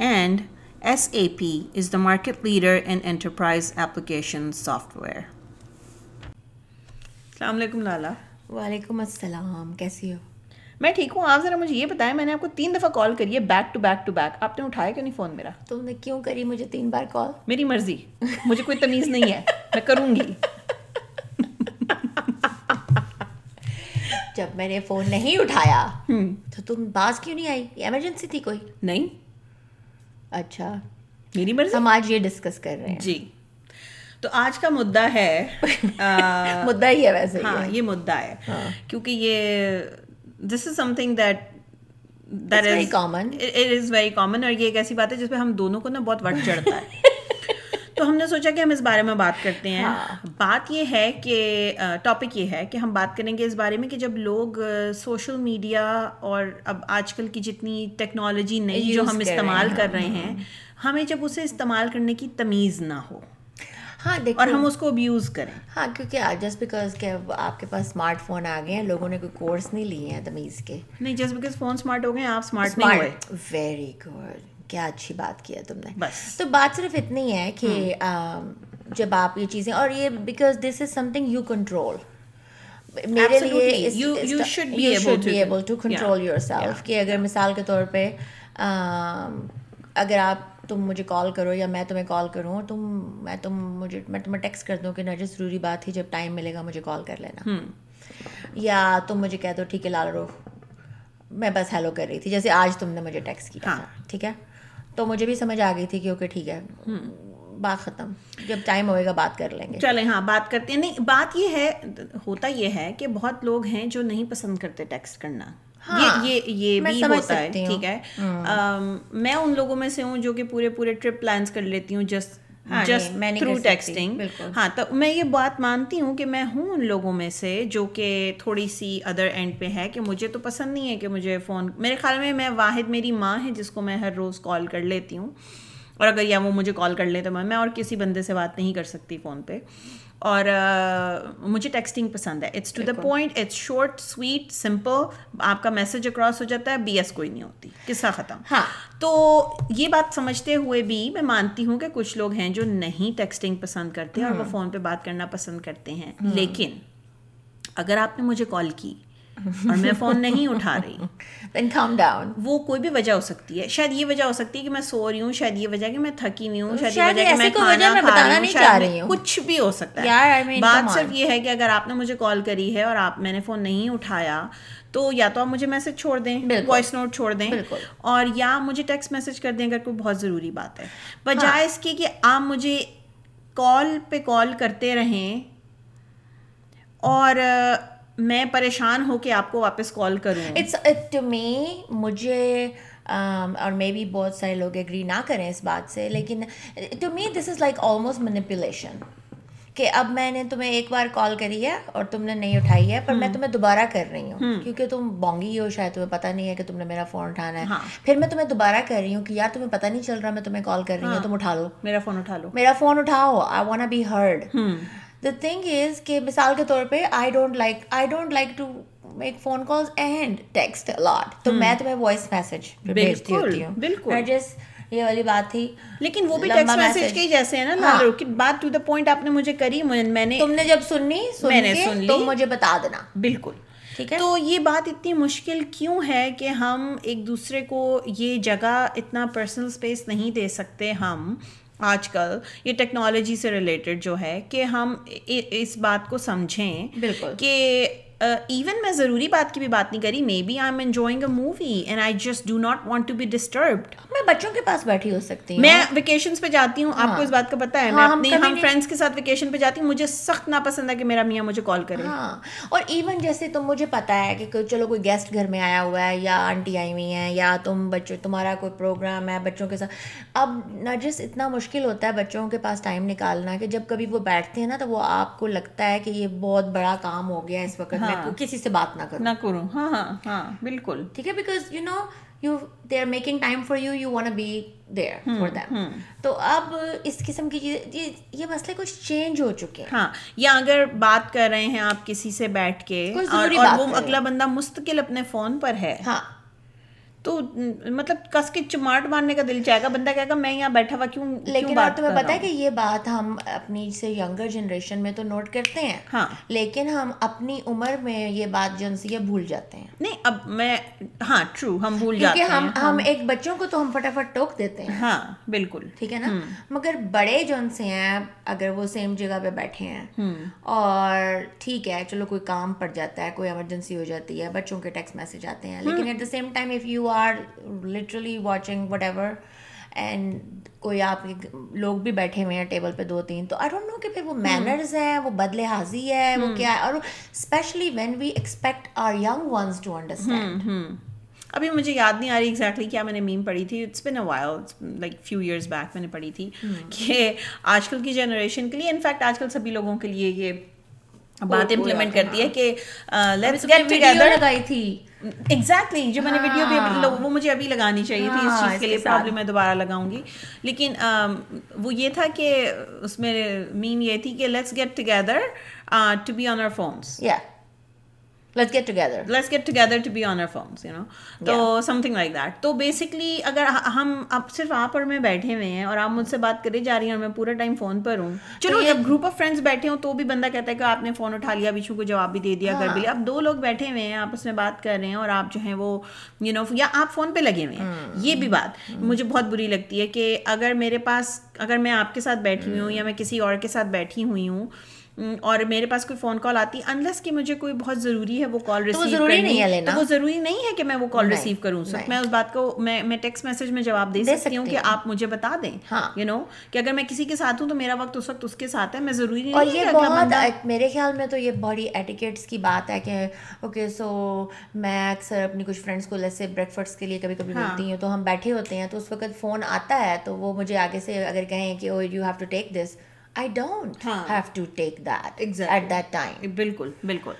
And SAP is the market leader in enterprise application software. Assalamu alaikum Lala. وعلیکم السلام کیسی ہو میں ٹھیک ہوں. آپ ذرا مجھے یہ بتائیں میں نے آپ کو تین دفعہ کال کری ہے back to back to back آپ نے اٹھایا کیوں نہیں فون میرا؟ تم نے کیوں کری مجھے تین بار کال میری مرضی. مجھے کوئی تمیز نہیں ہے. میں کروں گی. جب میں نے فون نہیں اٹھایا تو تم باز کیوں نہیں آئی؟ ایمرجنسی تھی کوئی؟ نہیں. اچھا۔ میری مرضی؟ ہم آج یہ ڈسکس کر رہے ہیں۔ جی۔ تو آج کا مدعا ہے مدعا ہی ہے ویسے ہاں یہ مدعا ہے۔ کیونکہ یہ this is something that that is common. It is very common اور یہ ایک ایسی بات ہے جس پہ ہم دونوں کو نا بہت وقت چڑھتا ہے۔ تو ہم نے سوچا کہ ہم اس بارے میں بات کرتے ہیں۔ بات یہ ہے کہ ٹاپک یہ ہے کہ ہم بات کریں گے اس بارے میں کہ جب لوگ سوشل میڈیا اور اب آج کل کی جتنی ٹیکنالوجی نئی جو ہم استعمال کر رہے ہیں ہمیں جب اسے استعمال کرنے کی تمیز نہ ہو۔ ہاں دیکھ اور ہم اس کو ابیوز کریں۔ ہاں کیونکہ جسٹ بیکاز کہ آپ کے پاس اسمارٹ فون آ گئے ہیں لوگوں نے کوئی کورس نہیں لیے ہیں تمیز کے۔ نہیں جسٹ بیکاز فون اسمارٹ ہو گئے آپ اسمارٹ نہیں ہوئے۔ ویری گڈ کیا اچھی بات کیا تم نے۔ تو بات صرف اتنی ہے کہ جب آپ یہ چیزیں اور یہ because this is something you control میرے لیے یور سیلف کہ اگر مثال کے طور پہ اگر آپ تم مجھے کال کرو یا میں تمہیں کال کروں تم میں تم مجھے میں تمہیں ٹیکسٹ کر دوں کہ نرجس ضروری بات تھی جب ٹائم ملے گا مجھے کال کر لینا۔ یا تم مجھے کہہ دو ٹھیک ہے لال رو میں بس ہیلو کر رہی تھی جیسے آج تم نے مجھے ٹیکسٹ کیا ٹھیک ہے؟ تو مجھے بھی سمجھ آ گئی تھی کہ اوکے ٹھیک ہے۔ بات ختم۔ جب ٹائم ہوئے گا بات کر لیں گے۔ چلیں ہاں بات کرتے ہیں۔ نہیں بات یہ ہے ہوتا یہ ہے کہ بہت لوگ ہیں جو نہیں پسند کرتے ٹیکسٹ کرنا۔ یہ یہ بھی ہوتا ہے ٹھیک ہے۔ میں ان لوگوں میں سے ہوں جو کہ پورے پورے ٹرپ پلانس کر لیتی ہوں جسٹ جسٹ تھرو ٹیکسٹنگ۔ ہاں تو میں یہ بات مانتی ہوں کہ میں ہوں ان لوگوں میں سے جو کہ تھوڑی سی ادر اینڈ پہ ہے کہ مجھے تو پسند نہیں ہے کہ مجھے فون میرے خیال میں میں واحد میری ماں ہے جس کو میں ہر روز کال کر لیتی ہوں۔ اور اگر یا وہ مجھے کال کر لے تو میں اور کسی بندے سے بات نہیں کر سکتی فون پہ۔ اور مجھے ٹیکسٹنگ پسند ہے۔ It's to the point it's short sweet simple آپ کا میسج اکراس ہو جاتا ہے بی ایس کوئی نہیں ہوتی۔ قصہ ختم۔ ہاں۔ تو یہ بات سمجھتے ہوئے بھی میں مانتی ہوں کہ کچھ لوگ ہیں جو نہیں ٹیکسٹنگ پسند کرتے اور وہ فون پہ بات کرنا پسند کرتے ہیں۔ لیکن اگر آپ نے مجھے کال کی اور میں فون نہیں اٹھا رہی۔ ڈاؤن وہ کوئی بھی وجہ ہو سکتی ہے۔ شاید یہ وجہ ہو سکتی ہے کہ میں سو رہی ہوں شاید یہ وجہ کہ میں تھکی ہوئی ہوں شاید یہ وجہ کہ میں کھانا کھا رہی ہوں کچھ بھی ہو سکتا ہے۔ بات صرف یہ ہے کہ اگر آپ نے مجھے کال کری ہے اور آپ میں نے فون نہیں اٹھایا تو یا تو آپ مجھے میسج چھوڑ دیں وائس نوٹ چھوڑ دیں اور یا مجھے ٹیکسٹ میسج کر دیں اگر کوئی بہت ضروری بات ہے۔ بجائے اس کی کہ آپ مجھے کال پہ کال کرتے رہیں اور میں پریشان ہو کے آپ کو واپس کال کروں۔ اٹس ٹو می مجھے اور مے بی بہت سارے لوگ ایگری نہ کریں اس بات سے لیکن to me this is like almost manipulation کہ اب میں نے تمہیں ایک بار کال کری ہے اور تم نے نہیں اٹھائی ہے پر میں تمہیں دوبارہ کر رہی ہوں۔ کیونکہ تم بونگی ہو شاید تمہیں پتہ نہیں ہے کہ تم نے میرا فون اٹھانا ہے۔ پھر میں تمہیں دوبارہ کر رہی ہوں کہ یار تمہیں پتہ نہیں چل رہا میں تمہیں کال کر رہی ہوں تم اٹھا لو۔ میرا فون اٹھا لو۔ میرا فون اٹھاؤ I want be heard the thing is کہ مثال کے طور پہ I don't like I don't like to make phone calls and text a lot تو میں تمہیں وائس میسج بھیجتی ہوتی ہوں۔ بالکل۔ جس یہ والی بات تھی لیکن وہ بھی ٹیکسٹ میسج کے جیسے ہیں نا بات ٹو دا پوائنٹ آپ نے مجھے کری میں نے تم نے جب سننی میں نے سن لی۔ تو مجھے بتا دینا۔ بالکل۔ ہے؟ تو یہ بات اتنی مشکل کیوں ہے کہ ہم ایک دوسرے کو یہ جگہ اتنا پرسنل اسپیس نہیں دے سکتے ہم آج کل یہ ٹیکنالوجی سے ریلیٹڈ جو ہے کہ ہم اس بات کو سمجھیں بالکل۔ کہ ایون میں ضروری بات کی بھی بات نہیں کری maybe I am enjoying a movie and I just do not want to be disturbed میں بچوں کے پاس بیٹھی ہو سکتی ہوں۔ میں ویکیشن پہ جاتی ہوں آپ کو اس بات کا پتا ہے۔ میں اپنے ہم فرینڈس کے ساتھ ویکیشن پہ جاتی ہوں مجھے سخت ناپسند ہے کہ میرا میاں مجھے کال کرے۔ ہاں۔ اور ایون جیسے تم مجھے پتا ہے کہ چلو کوئی گیسٹ گھر میں آیا ہوا ہے یا آنٹی آئی ہوئی ہیں یا تم بچوں تمہارا کوئی پروگرام ہے بچوں کے ساتھ۔ اب نرجس اتنا مشکل ہوتا ہے بچوں کے پاس ٹائم نکالنا کہ جب کبھی وہ بیٹھتے ہیں نا تو وہ آپ کو لگتا ہے کہ یہ بہت بڑا کام ہو گیا اس وقت۔ میں کسی سے بات نہ کروں۔ نہ کروں۔ ہاں ہاں ہاں بالکل۔ ٹھیک ہے؟ Because you know you they are making time for you you want be there for them تو اب اس قسم کی چیزیں یہ مسئلے کچھ چینج ہو چکے ہیں۔ ہاں یا اگر بات کر رہے ہیں آپ کسی سے بیٹھ کے اور وہ اگلا بندہ مستقل اپنے فون پر ہے۔ ہاں۔ تو مطلب کس کے چماٹ مارنے کا دل چاہے گا بندہ کہے گا میں یہاں بیٹھا ہوا کیوں لیکن تمہیں پتا ہے کہ یہ بات ہم اپنی سے ینگر جنریشن میں تو نوٹ کرتے ہیں ہاں۔ لیکن ہم اپنی عمر میں یہ بات جو سی بھول جاتے ہیں۔ نہیں اب میں ہاں ٹرو ہم بھول جاتے ہیں ہم ہم ایک بچوں کو تو ہم فٹافٹ ٹوک دیتے ہیں۔ ہاں بالکل۔ ٹھیک ہے نا؟ مگر بڑے جو سے ہیں اگر وہ سیم جگہ پہ بیٹھے ہیں۔ اور ٹھیک ہے چلو کوئی کام پڑ جاتا ہے کوئی ایمرجنسی ہو جاتی ہے بچوں کے ٹیکسٹ میسج آتے ہیں لیکن at the same time if you are literally watching whatever and کوئی آپ لوگ بھی بیٹھے ہوئے ہیں ٹیبل پہ دو تین تو آئی ڈونٹ نو کہ پھر وہ مینرز ہیں وہ بد لحاظی ہے وہ کیا ہے؟ اور especially when we expect our young ones to understand ابھی مجھے یاد نہیں آ رہی ایگزیکٹلی کیا میں نے میم پڑھی تھی it's been a while like few years back میں نے پڑھی تھی کہ آج کل کی جنریشن کے لیے انفیکٹ آج کل سبھی لوگوں کے لیے یہ بات امپلیمنٹ کرتی ہے کہ لیٹس گیٹ ٹوگیدر لگائی تھی۔ ایگزیکٹلی جو میں نے ویڈیو بھی وہ مجھے ابھی لگانی چاہیے تھی اس چیز کے لیے پرابلم میں دوبارہ لگاؤں گی۔ لیکن وہ یہ تھا کہ اس میں مین یہ تھی کہ let's get together to be on our phones let's get together let's get together to be on our phones you know تو سم تھنگ لائک دیٹ تو بیسکلی اگر ہم اب صرف آپ اور میں بیٹھے ہوئے ہیں اور آپ مجھ سے بات کرے جا رہی ہیں اور میں پورا ٹائم فون پر ہوں چلو جب گروپ آف فرینڈس بیٹھے ہوں تو بھی بندہ کہتا ہے کہ آپ نے فون اٹھا لیا بیچوں کو جواب بھی دے دیا کر بھی۔ لیا اب دو لوگ بیٹھے ہوئے ہیں آپس میں بات کر رہے ہیں اور آپ جو ہیں وہ یو نو یا آپ فون پہ لگے ہوئے ہیں۔ یہ بھی بات۔ مجھے بہت بری لگتی ہے کہ اگر میرے پاس اگر میں آپ کے ساتھ بیٹھی ہوئی ہوں یا میں کسی اور کے ساتھ بیٹھی ہوئی ہوں اور میرے پاس کوئی فون کال آتی انلیس کہ مجھے کوئی بہت ضروری ہے وہ کال ریسیو کرنی تو وہ ضروری نہیں ہے کہ میں وہ کال ریسیو کروں۔ سر میں اس بات کو میں میں ٹیکسٹ میسج میں جواب دے سکتی ہوں کہ آپ مجھے بتا دیں یو نو کہ اگر میں کسی کے ساتھ ہوں تو میرا وقت اس وقت اس کے ساتھ ہے میں ضروری نہیں اور یہ بہت میرے خیال میں تو یہ بڑی ایٹیکیٹس کی بات ہے کہ اوکے سو میں اکثر اپنی کچھ فرینڈس کو جیسے بریک فاسٹ کے لیے کبھی کبھی ملتی ہوں تو ہم بیٹھے ہوتے ہیں تو اس وقت فون آتا ہے تو وہ مجھے آگے سے اگر کہیں کہ او you have to take this I don't have to take that at that time بالکل بالکل.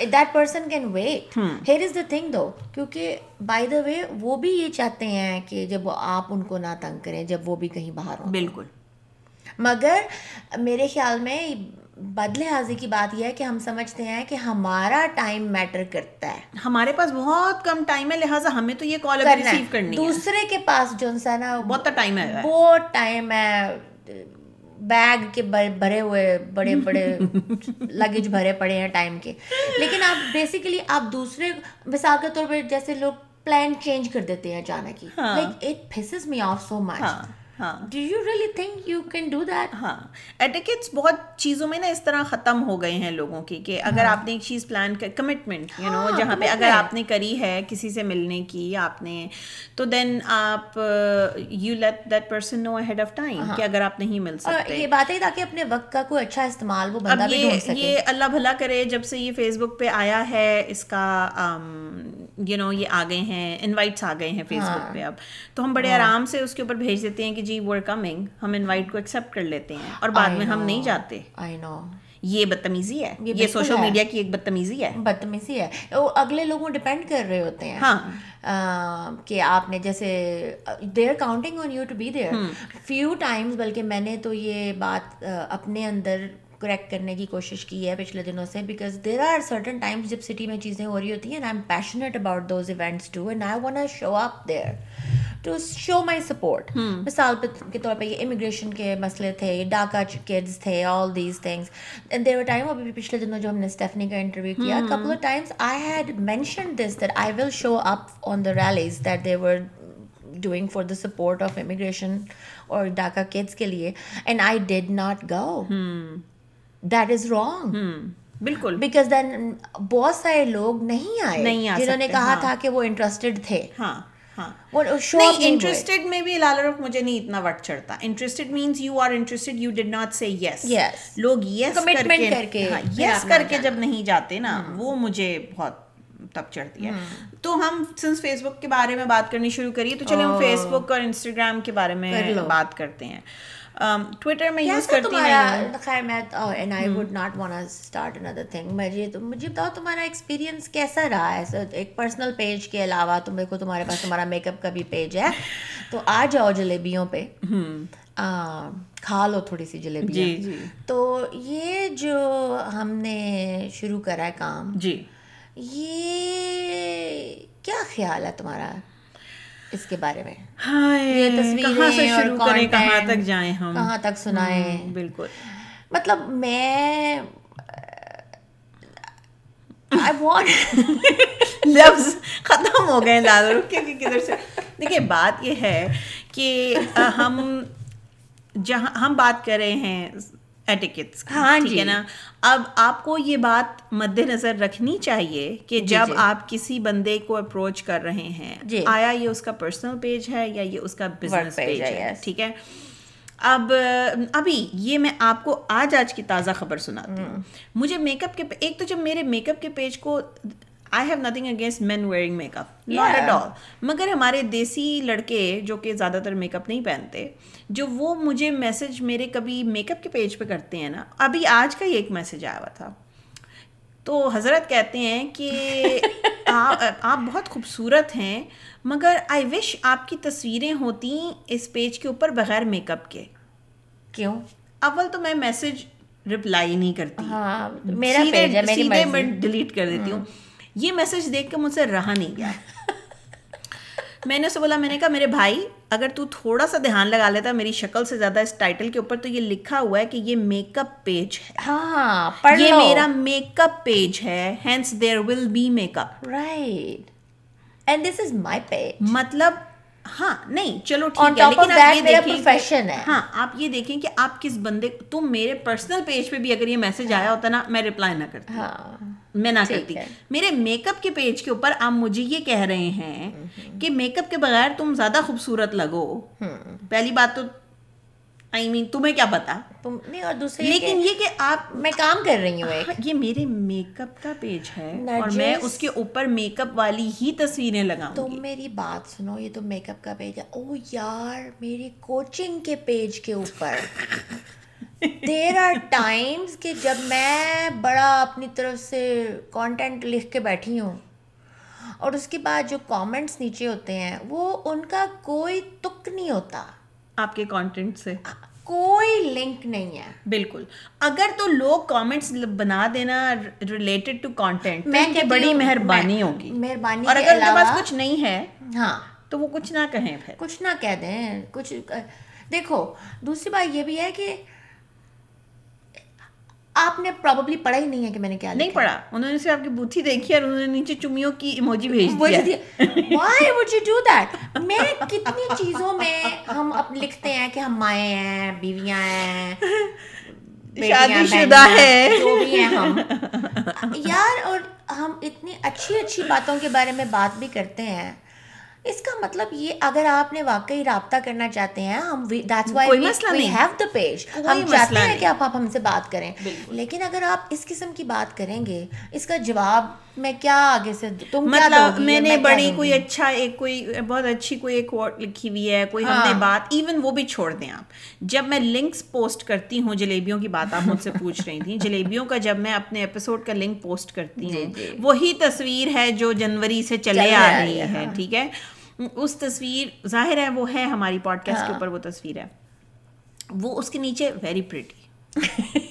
That person can wait here is the thing though کیونکہ بائی دا وے وہ بھی یہ چاہتے ہیں کہ جب آپ ان کو نہ تنگ کریں جب وہ بھی کہیں باہر ہوں۔ بالکل۔ مگر میرے خیال میں بد لحاظی کی بات یہ ہے کہ ہم سمجھتے ہیں کہ ہمارا ٹائم میٹر کرتا ہے۔ ہمارے پاس بہت کم ٹائم ہے لہٰذا ہمیں تو یہ کال ریسیو کرنی دوسرے کے پاس جو ہے نا بہت ٹائم ہے۔ بہت ٹائم ہے۔ بیگ کے بھرے ہوئے بڑے بڑے لگیج بھرے پڑے ہیں ٹائم کے۔ لیکن آپ بیسیکلی آپ دوسرے مثال کے طور پہ جیسے لوگ پلان چینج کر دیتے ہیں اچانک ہی۔ Like it faces me off so much do you really think you can do that ہاں۔ ایٹیکٹس بہت چیزوں میں نا اس طرح ختم ہو گئے ہیں لوگوں کی کہ اگر آپ نے ایک چیز پلان کر کمٹمنٹ یو نو جہاں پہ اگر آپ نے کری ہے کسی سے ملنے کی آپ نے تو دین آپ you let that person know head of time کہ اگر آپ نہیں مل سکتے۔ یہ بات ہے تاکہ اپنے وقت کا کوئی اچھا استعمال وہ بندہ بھی ڈھونڈ سکے۔ یہ اللہ بھلا کرے جب سے یہ فیس بک پہ آیا ہے اس کا یو نو یہ آ گئے ہیں انوائٹس آ گئے ہیں فیس بک پہ اب۔ تو ہم بڑے آرام سے اس کے اوپر بھیج دیتے ہیں کہ جی وہ کمنگ ہم انوائٹ کو ایکسیپٹ کر لیتے ہیں اور بعد میں ہم نہیں جاتے۔ یہ بدتمیزی ہے۔ یہ سوشل میڈیا کی ایک بدتمیزی ہے۔ بدتمیزی ہے۔ وہ اگلے لوگوں ڈپینڈ کر رہے ہوتے ہیں۔ ہاں۔ کہ آپ نے جیسے they are counting on you to be there few times بلکہ میں نے تو یہ بات اپنے اندر کریکٹ کرنے کی کوشش کی ہے پچھلے دنوں سے because there are certain times جب سٹی میں چیزیں ہو رہی ہوتی ہیں I am passionate about those events too and I want show up there to show my support مثال کے طور پہ یہ امیگریشن کے مسئلے تھے یہ ڈاکا کڈس تھے all these things and there time ابھی پچھلے دنوں جو ہم نے اسٹیفنی کا انٹرویو کیا couple of times I had mention this that I will show up on the release that they were doing for the support of immigration اور DACA kids کے لیے and I did not go that is wrong بالکل because then بہت سارے لوگ نہیں آئے نہیں جنہوں نے کہا تھا کہ وہ انٹرسٹڈ تھے ہاں انٹرسٹڈ میں بھی لال رخ مجھے نہیں اتنا وقت چڑھتا interested means you are interested you did not say yes yes لوگ یس کر کے یس کر کے جب نہیں جاتے نا وہ مجھے بہت تب چڑھتی ہے تو ہم سنس فیس بک کے بارے میں بات کرنی شروع کریے تو چلے ہم فیس بک اور انسٹاگرام کے بارے میں بات کرتے ہیں ٹویٹر میں یوز کرتی ہوں۔ خیر میں and I would not want start another thing مجھے مجھے بتاؤ تمہارا ایکسپیرینس کیسا رہا ہے؟ ایک پرسنل پیج کے علاوہ تم دیکھو تمہارے پاس تمہارا میک اپ کا بھی پیج ہے۔ تو آ جاؤ جلیبیوں پہ۔ کھا لو تھوڑی سی جلیبی جی۔ تو یہ جو ہم نے شروع کرا ہے کام جی۔ یہ کیا خیال ہے تمہارا؟ اس کے بارے میں۔ کہاں سے شروع کریں کہاں تک جائیں ہم؟ کہاں تک سنائیں۔ بالکل۔ مطلب میں لفظ ختم ہو گئے لال رخ کے کدھر سے؟ دیکھیے بات یہ ہے کہ ہم جہاں ہم بات کر رہے ہیں ایٹیکٹس ہاں ٹھیک ہے نا؟ اب آپ کو یہ بات مد نظر رکھنی چاہیے کہ جب آپ کسی بندے کو اپروچ کر رہے ہیں آیا یہ اس کا پرسنل پیج ہے یا یہ اس کا بزنس پیج ہے ٹھیک ہے؟ اب ابھی یہ میں آپ کو آج آج کی تازہ خبر سناتی ہوں۔ مجھے میک اپ کے ایک تو جب میرے میک اپ کے پیج کو I have nothing against men wearing makeup not at all مگر ہمارے دیسی لڑکے جو کہ زیادہ تر میک اپ نہیں پہنتے جو وہ مجھے میسج میرے کبھی میک اپ کے پیج پہ کرتے ہیں نا ابھی آج کا ہی ایک میسج آیا ہوا تھا۔ تو حضرت کہتے ہیں کہ آپ بہت خوبصورت ہیں مگر آئی وش آپ کی تصویریں ہوتی اس پیج کے اوپر بغیر میک اپ کے۔ کیوں؟ اول تو میں میسج رپلائی نہیں کرتی۔ ہاں میرا پیج ہے سیدھے میں ڈیلیٹ کر دیتی ہوں۔ یہ میسج دیکھ کے مجھ سے رہا نہیں گیا۔ میں نے اسے بولا میں نے کہا میرے بھائی اگر تو تھوڑا سا دھیان لگا لیتا میری شکل سے زیادہ اس ٹائٹل کے اوپر تو یہ لکھا ہوا ہے کہ یہ میک اپ پیج ہے۔ ہاں یہ میرا میک اپ پیج ہے hence there will be makeup right and this is my page مطلب ہاں نہیں چلو ٹھیک ہے ہاں آپ یہ دیکھیں کہ آپ کس بندے تم میرے پرسنل پیج پہ بھی اگر یہ میسج آیا ہوتا نا میں ریپلائی نہ کرتی۔ ہاں میں نہ کرتی۔ میرے میک اپ کے پیج کے اوپر آپ مجھے یہ کہہ رہے ہیں کہ میک اپ کے بغیر تم زیادہ خوبصورت لگو۔ پہلی بات تو آئی مین تمہیں کیا پتا؟ نہیں اور دوسری لیکن یہ کہ آپ میں کام کر رہی ہوں یہ میرے میک اپ کا پیج ہے اور میں اس کے اوپر میک اپ والی ہی تصویریں لگاؤں تم میری بات سنو یہ تو میک اپ کا پیج ہے۔ او یار میری کوچنگ کے پیج کے اوپر۔ دیر آر ٹائمس کہ جب میں بڑا اپنی طرف سے کانٹینٹ لکھ کے بیٹھی ہوں اور اس کے بعد جو کامنٹس نیچے ہوتے ہیں وہ ان کا کوئی تک نہیں ہوتا۔ آپ کے کانٹینٹ سے. کوئی لنک نہیں ہے. بالکل. اگر تو لوگ کامنٹس بنا دینا ریلیٹڈ ٹو کانٹینٹ میں بڑی مہربانی ہوگی۔ مہربانی اور اگر ان کے پاس کچھ نہیں ہے ہاں۔ تو وہ کچھ نہ کہیں پھر۔ کچھ نہ کہہ دیں کچھ دیکھو دوسری بات یہ بھی ہے کہ آپ نے پرابلی پڑھا ہی نہیں ہے کہ میں نے کیا نہیں پڑھا۔ انہوں نے صرف آپ کی بوتھی دیکھی اور انہوں نے نیچے چمیوں کی ایموجی بھیج دیا۔ Why would you do that میں کتنی چیزوں میں ہم اب لکھتے ہیں کہ ہم مائیں ہیں بیویاں ہیں شادی شدہ ہے۔ جو بھی ہیں ہم۔ یار اور ہم اتنی اچھی اچھی باتوں کے بارے میں بات بھی کرتے ہیں۔ اس کا مطلب یہ اگر آپ نے واقعی رابطہ کرنا چاہتے ہیں ہم ہیو دا پیج ہم چاہتے ہیں کہ آپ ہم سے بات کریں۔ لیکن اگر آپ اس قسم کی بات کریں گے اس کا جواب میں کیا آگے سے تم مطلب میں نے بڑی کوئی اچھا ایک کوئی بہت اچھی کوئی ایک ورڈ لکھی ہوئی ہے کوئی ہم نے ہاں۔ بات ایون وہ بھی چھوڑ دیں آپ۔ جب میں لنکس پوسٹ کرتی ہوں جلیبیوں کی بات آپ مجھ سے پوچھ رہی تھیں۔ جلیبیوں کا جب میں اپنے ایپیسوڈ کا لنک پوسٹ کرتی ہوں جی، جی۔ وہی تصویر ہے جو جنوری سے چلے آ رہی ہے ہاں۔ ٹھیک ہے؟ اس تصویر ظاہر ہے وہ ہے ہماری پوڈ کاسٹ کے ہاں۔ اوپر وہ تصویر ہے۔ وہ اس کے نیچے ویری پریٹی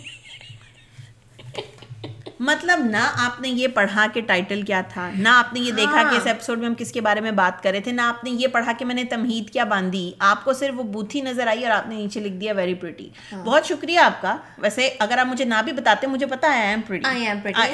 مطلب نہ آپ نے یہ پڑھا کہ ٹائٹل کیا تھا نہ آپ نے یہ دیکھا کہ اس ایپیسوڈ ہاں۔ میں ہم کس کے بارے میں بات کر رہے تھے نہ آپ نے یہ پڑھا کہ میں نے تمہید کیا باندھی۔ آپ کو صرف وہ بوتھی نظر آئی اور آپ نے نیچے لکھ دیا ویری پریٹی ہاں۔ بہت شکریہ آپ کا۔ ویسے اگر آپ مجھے نہ بھی بتاتے مجھے پتا ہے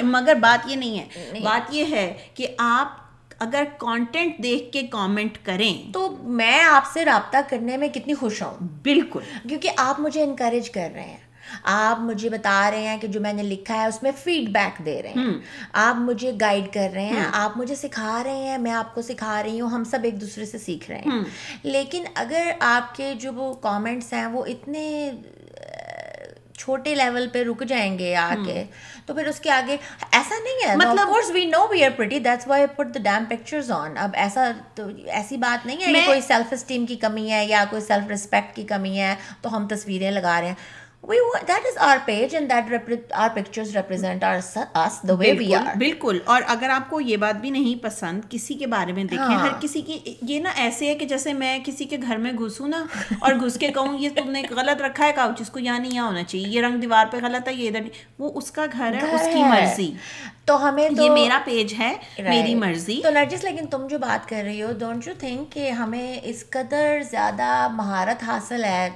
مگر بات یہ نہیں ہے۔ بات یہ ہے کہ آپ اگر کانٹینٹ دیکھ کے کامنٹ کریں تو میں آپ سے رابطہ کرنے میں کتنی خوش ہوں؟ بالکل۔ کیونکہ آپ مجھے انکریج کر رہے ہیں۔ آپ مجھے بتا رہے ہیں کہ جو میں نے لکھا ہے اس میں فیڈ بیک دے رہے ہیں۔ آپ مجھے گائیڈ کر رہے ہیں۔ آپ مجھے سکھا رہے ہیں میں آپ کو سکھا رہی ہوں ہم سب ایک دوسرے سے سیکھ رہے ہیں۔ لیکن اگر آپ کے جو وہ کامنٹس ہیں وہ اتنے چھوٹے لیول پہ رک جائیں گے آ کے۔ تو پھر اس کے آگے ایسا نہیں ہے مطلب course we know we are pretty that's why put the damn pictures on اب ایسا تو ایسی بات نہیں ہے کہ کوئی سیلف اسٹیم کی کمی ہے یا کوئی سیلف رسپیکٹ کی کمی ہے تو ہم تصویریں لگا رہے ہیں۔ بالکل اور اگر آپ کو یہ بات بھی نہیں پسند کسی کے بارے میں دیکھیں ہر کسی کی یہ نا ایسے ہے کہ جیسے میں کسی کے گھر میں گھسوں نا اور گھس کے کہوں یہ تم نے غلط رکھا ہے کاؤچ اس کو یہاں نہیں یہاں ہونا چاہیے یہ رنگ دیوار پہ غلط ہے یہ ادھر نہیں وہ اس کا گھر ہے اس کی مرضی تو ہمیں یہ میرا پیج ہے میری مرضی تو نرجس لیکن تم جو بات کر رہی ہو ڈونٹ یو تھنک کہ ہمیں اس قدر زیادہ مہارت حاصل ہے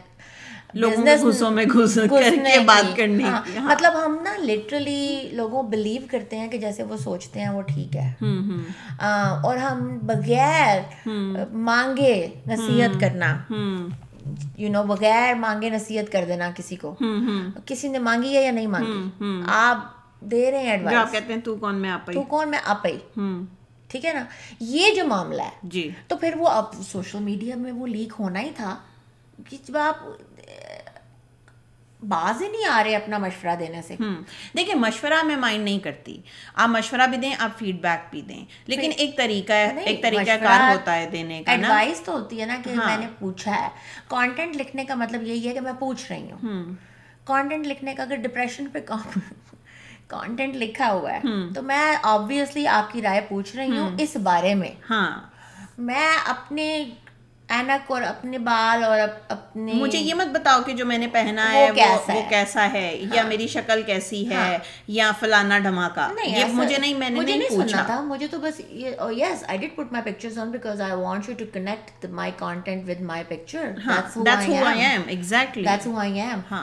مطلب ہم نا لٹرلی لوگوں بلیو کرتے ہیں کہ جیسے وہ سوچتے ہیں وہ ٹھیک ہے۔ اور ہم بغیر مانگے نصیحت کرنا۔ یو نو بغیر مانگے نصیحت کر دینا کسی کو۔ کسی نے مانگی ہے یا نہیں مانگی؟ آپ دے رہے ہیں ایڈوائس کہتے ہیں تو کون میں آپ تو کون میں آپ ٹھیک ہے نا؟ یہ جو معاملہ ہے جی۔ تو پھر وہ اب سوشل میڈیا میں وہ لیک ہونا ہی تھا۔ جب آپ باز ہی نہیں آ رہے اپنا مشورہ دینے سے۔ دیکھیں مشورہ میں مائنڈ نہیں کرتی۔ آپ مشورہ بھی دیں آپ فیڈ بیک بھی دیں۔ لیکن ایک طریقہ ہے ایک طریقہ کار ہوتا ہے دینے کا ایڈوائس تو ہوتی ہے نا کہ میں نے پوچھا ہے۔ کانٹینٹ لکھنے کا مطلب یہی ہے کہ میں پوچھ رہی ہوں۔ کانٹینٹ لکھنے کا اگر ڈپریشن پہ کانٹینٹ لکھا ہوا ہے تو میں آبویسلی آپ کی رائے پوچھ رہی ہوں اس بارے میں۔ ہاں۔ میں اپنے اینک اور اپنے بال اور اپنے مجھے یہ مت بتاؤ کہ جو میں نے پہنا ہے وہ کیسا ہے؟ یا میری شکل کیسی ہے؟ یا فلانا ڈھماکا یہ مجھے نہیں میں نے نہیں پوچھا۔ تھا۔ مجھے تو بس yes I did put my pictures on because I want you to connect my content with my picture that's who I am exactly that's who I am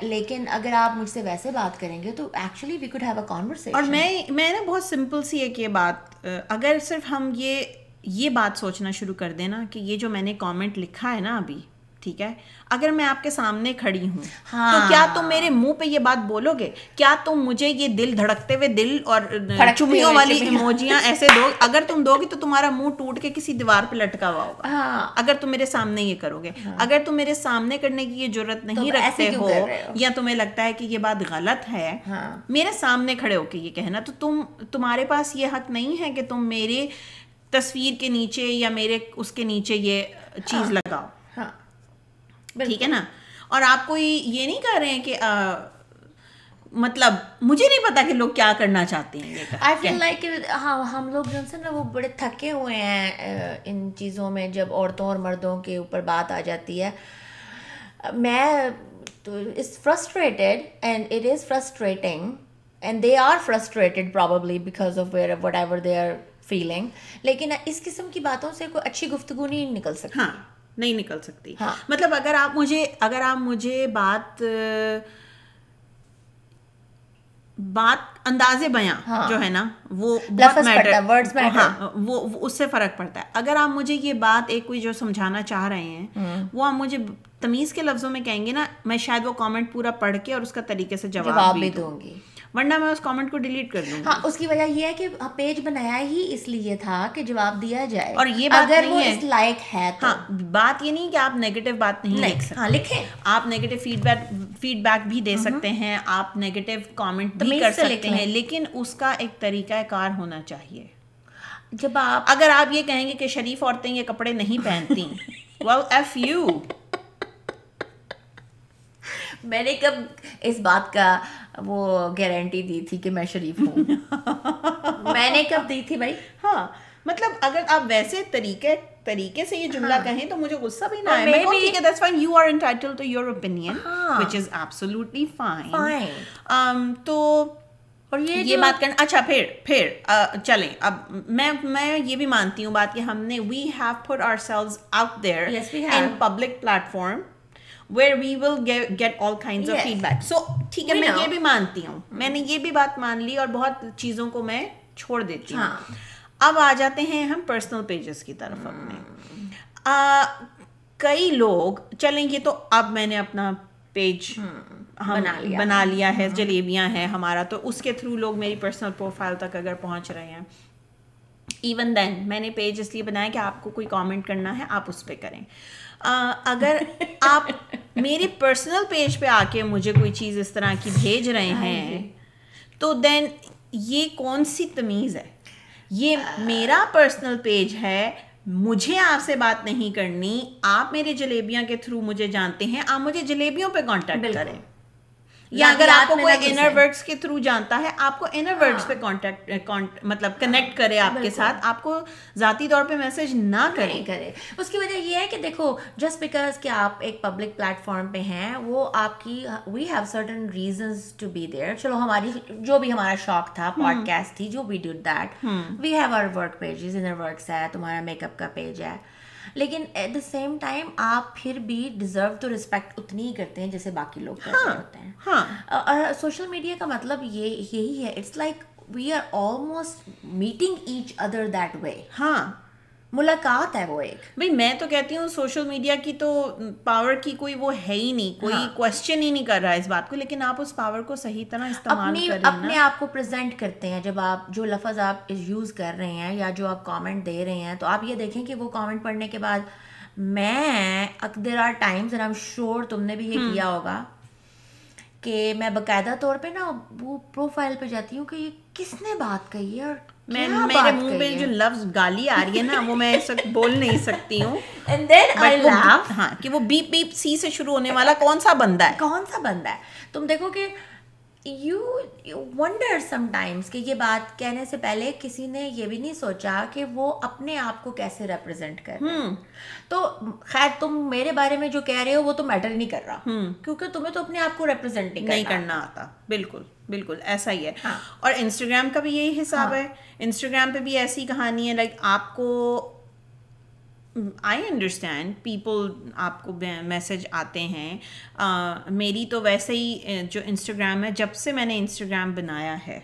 لیکن اگر آپ مجھ سے ویسے بات کریں گے تو actually we could have a conversation اور میں میں نا بہت سمپل سی ایک یہ بات اگر صرف ہم یہ یہ بات سوچنا شروع کر دینا کہ یہ جو میں نے کامنٹ لکھا ہے نا ابھی ٹھیک ہے؟ اگر میں آپ کے سامنے کھڑی ہوں ہاں۔ تو کیا تم میرے منہ پہ یہ بات بولو گے؟ کیا تم مجھے یہ دل دھڑکتے ہوئے دل اور چمیوں والی ایموجیاں ایسے دو؟ اگر تم دو گی تو تمہارا منہ ٹوٹ کے کسی دیوار پہ لٹکا ہوا ہوگا۔ ہاں۔ اگر تم میرے سامنے یہ کرو گے۔ ہاں۔ اگر تم میرے سامنے کرنے کی یہ ضرورت نہیں رکھتے ہو؟ یا تمہیں لگتا ہے کہ یہ بات غلط ہے ہاں۔ میرے سامنے کھڑے ہو کے یہ کہنا تو تم تمہارے پاس یہ حق نہیں ہے کہ تم میرے تصویر کے نیچے یا میرے اس کے نیچے یہ چیز ہاں۔ لگاؤ۔ ہاں۔ ٹھیک ہے نا؟ اور آپ کو یہ نہیں کہہ رہے ہیں کہ مطلب مجھے نہیں پتا کہ لوگ کیا کرنا چاہتے ہیں آئی فیل لائک ہاں ہم لوگ جو ہے نا وہ بڑے تھکے ہوئے ہیں ان چیزوں میں جب عورتوں اور مردوں کے اوپر بات آ جاتی ہے۔ میں تو is frustrated and it is frustrating and they are frustrated probably because of where whatever they are feeling لیکن اس قسم کی باتوں سے کوئی اچھی گفتگو نہیں نکل سکتی۔ ہاں نہیں نکل سکتی۔ ہاں۔ مطلب اگر آپ مجھے اگر آپ مجھے بات بات انداز بیاں ہاں۔ جو ہے نا وہ ہاں وہ اس سے فرق پڑتا ہے۔ اگر آپ مجھے یہ بات ایک کوئی جو سمجھانا چاہ رہے ہیں وہ آپ مجھے تمیز کے لفظوں میں کہیں گے نا میں شاید وہ کامنٹ پورا پڑھ کے اور اس کا طریقے سے جواب بھی دوں گی۔ ورنہ میں اس کامنٹ کو ڈیلیٹ کر دوں ہاں اس کی وجہ یہ ہے کہ پیج بنایا ہی اس لیے تھا کہ جواب دیا جائے۔ اور یہ بات اگر وہ اس لائق ہے ہاں بات یہ نہیں کہ آپ نیگیٹو بات نہیں لکھ سکتے۔ ہاں لکھیں۔ آپ negative feedback feedback بھی دے سکتے ہیں۔ آپ نیگیٹو کامنٹ بھی کر سکتے ہیں لیکن اس کا ایک طریقہ کار ہونا چاہیے۔ جب آپ اگر آپ یہ کہیں گے کہ شریف عورتیں یہ کپڑے نہیں پہنتی well ایف یو میں نے کب اس بات کا وہ گارنٹی دی تھی کہ میں شریف ہوں۔ میں نے کب دی تھی بھائی؟ ہاں مطلب اگر آپ ویسے طریقے طریقے سے یہ جملہ ہاں۔ کہیں تو مجھے غصہ بھی نہ آئے۔ میں کہوں ٹھیک ہے that's fine you are entitled to your opinion which is absolutely fine تو اور یہ یہ بات کرنا اچھا پھر پھر چلیں۔ اب میں میں یہ بھی مانتی ہوں بات کہ ہم نے we have put ourselves out there in public platform where we will get all kind of feedback so ٹھیک ہے میں یہ بھی مانتی ہوں میں نے یہ بھی بات مان لی اور بہت چیزوں کو میں چھوڑ دیتی ہوں۔ اب آ جاتے ہیں ہم پرسنل پیجز کی طرف اپنے کئی لوگ چلیں یہ تو اب میں نے اپنا پیج بنا لیا ہے جلیبیاں ہیں ہمارا تو اس کے تھرو لوگ میری پرسنل پروفائل تک اگر پہنچ رہے ہیں ایون دین میں نے پیج اس لیے بنایا کہ آپ کو کوئی کامنٹ کرنا ہے آپ اس پہ کریں اگر آپ میری پرسنل پیج پہ آ کے مجھے کوئی چیز اس طرح کی بھیج رہے ہاں ہیں جی۔ تو دین یہ کون سی تمیز ہے؟ یہ میرا پرسنل پیج ہے مجھے آپ سے بات نہیں کرنی آپ میرے جلیبیاں کے تھرو مجھے جانتے ہیں آپ مجھے جلیبیوں پہ کانٹیکٹ کریں۔ یا اگر آپ کو کوئی انر ورڈس کے تھرو جانتا ہے آپ کو انر ورڈس ہاں۔ پہ کانٹیکٹ مطلب کنیکٹ کرے آپ کے ساتھ۔ آپ کو ذاتی طور پہ میسج نہ کرے کرے۔ اس کی وجہ یہ ہے کہ دیکھو جسٹ بیکاز کہ آپ ایک پبلک پلیٹ فارم پہ ہیں وہ آپ کی we have certain reasons to be there چلو ہماری جو بھی ہمارا شوق تھا پوڈ کاسٹ تھی جو we do that we have our work pages inner works ہے تمہارا میک اپ کا پیج ہے۔ لیکن ایٹ دا سیم ٹائم آپ پھر بھی ڈیزرو ٹو ریسپیکٹ اتنی ہی کرتے ہیں جیسے باقی لوگ کر رہے ہاں، ہوتے ہیں۔ ہاں۔ اور سوشل میڈیا کا مطلب یہ یہی ہے it's like we are almost meeting each other that way ہاں۔ ملاقات ہے وہ ایک۔ بھائی میں تو کہتی ہوں سوشل میڈیا کی تو پاور کی کوئی وہ ہے ہی نہیں کوئی کوشچن ہاں۔ ہی نہیں کر رہا ہے اس بات کو لیکن آپ اس پاور کو صحیح طرح استعمال اپنے آپ کو پریزنٹ کرتے ہیں۔ جب آپ جو لفظ آپ یوز کر رہے ہیں یا جو آپ کامنٹ دے رہے ہیں تو آپ یہ دیکھیں کہ وہ کامنٹ پڑھنے کے بعد میں there are times and am sure تم نے بھی یہ کیا ہوگا کہ میں باقاعدہ طور پہ نا وہ پروفائل پہ جاتی ہوں کہ یہ کس نے بات کہی ہے اور میں میرے منہ پہ جو لفظ گالی آ رہی ہے نا وہ میں اس وقت بول نہیں سکتی ہوں۔ ہاں کہ وہ بیپ بیپ سی سے شروع ہونے والا کون سا بندہ ہے؟ کون سا بندہ ہے؟ تم دیکھو کہ یو ونڈر سم ٹائمس کہ یہ بات کہنے سے پہلے کسی نے یہ بھی نہیں سوچا کہ وہ اپنے آپ کو کیسے ریپرزینٹ کر تو خیر تم میرے بارے میں جو کہہ رہے ہو وہ تو میٹر نہیں کر رہا۔ کیونکہ تمہیں تو اپنے آپ کو ریپرزینٹ نہیں کرنا آتا۔ بالکل بالکل ایسا ہی ہے۔ ہاں۔ اور انسٹاگرام کا بھی یہی حساب ہاں۔ ہے۔ انسٹاگرام پہ بھی ایسی کہانی ہے لائک آپ کو آئی انڈرسٹینڈ پیپل آپ کو میسج آتے ہیں. میری تو ویسے ہی جو انسٹاگرام ہے جب سے میں نے انسٹاگرام بنایا ہے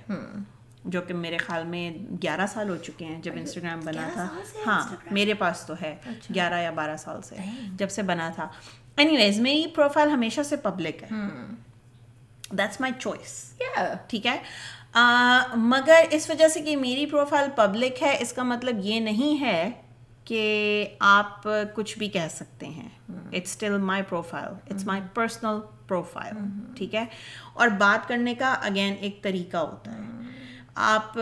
جو کہ میرے خیال میں گیارہ سال ہو چکے ہیں جب انسٹاگرام بنا تھا۔ ہاں میرے پاس تو ہے اچھا۔ گیارہ یا بارہ سال سے جب سے بنا تھا۔ اینی ویز میری پروفائل ہمیشہ سے پبلک ہے۔ دیٹس مائی چوائس ٹھیک ہے؟ مگر اس وجہ سے کہ میری پروفائل پبلک ہے اس کا مطلب یہ نہیں ہے کہ آپ کچھ بھی کہہ سکتے ہیں۔ It's still my profile it's my personal profile ٹھیک ہے؟ اور بات کرنے کا اگین ایک طریقہ ہوتا ہے۔ آپ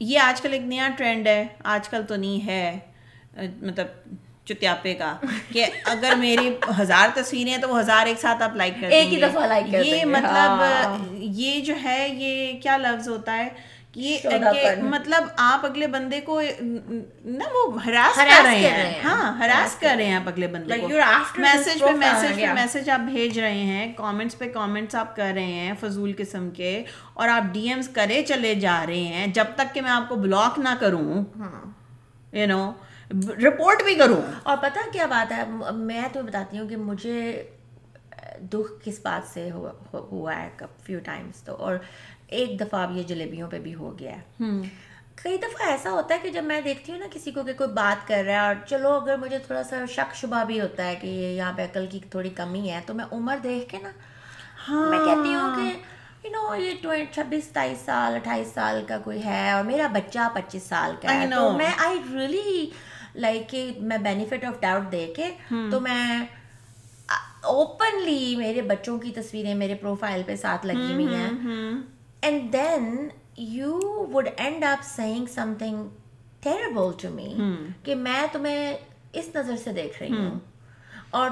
یہ آج کل ایک نیا ٹرینڈ ہے آج کل تو نہیں ہے مطلب چتیاپے کا کہ اگر میری ہزار تصویریں ہیں تو وہ ہزار ایک ساتھ آپ لائک کر ایک ہی دفعہ لائک یہ مطلب ہاں۔ یہ جو ہے یہ کیا لفظ ہوتا ہے؟ یہ مطلب آپ اگلے بندے کو نا وہ ہراس کر رہے ہیں۔ ہاں ہراس کر رہے ہیں آپ اگلے بندے کو۔ میسج پہ میسج پہ میسج آپ بھیج رہے ہیں۔ کامنٹس پہ کامنٹس آپ کر رہے ہیں فضول قسم کے۔ اور آپ ڈی ایمس کرے چلے جا رہے ہیں۔ جب تک کہ میں آپ کو بلاک نہ کروں۔ یو نو رپورٹ بھی کروں۔ اور پتہ کیا بات ہے؟ میں تو بتاتی ہوں کہ مجھے دکھ کس بات سے ہوا ہے۔ فیو ٹائمس تو۔ اور ایک دفعہ اب یہ جلیبیوں پہ بھی ہو گیا ہے۔ کئی دفعہ ایسا ہوتا ہے کہ جب میں دیکھتی ہوں نا کسی کو کہ کوئی بات کر رہا ہے اور چلو اگر مجھے تھوڑا سا شک شبہ بھی ہوتا ہے کہ یہ یہاں پہ عقل کی تھوڑی کمی ہے تو میں عمر دیکھ کے نا میں کہتی ہوں کہ یو نو یہ چھبیس ستائیس سال اٹھائیس سال کا کوئی ہے اور میرا بچہ پچیس سال کا ہے۔ تو میں آئی ریئلی لائک کہ میں بینیفٹ آف ڈاؤٹ دے کے تو میں اوپنلی میرے بچوں کی تصویریں میرے پروفائل پہ ساتھ لگی ہوئی ہیں۔ And then you would end up seeing something terrible to me کہ میں تمہیں اس نظر سے دیکھ رہی ہوں اور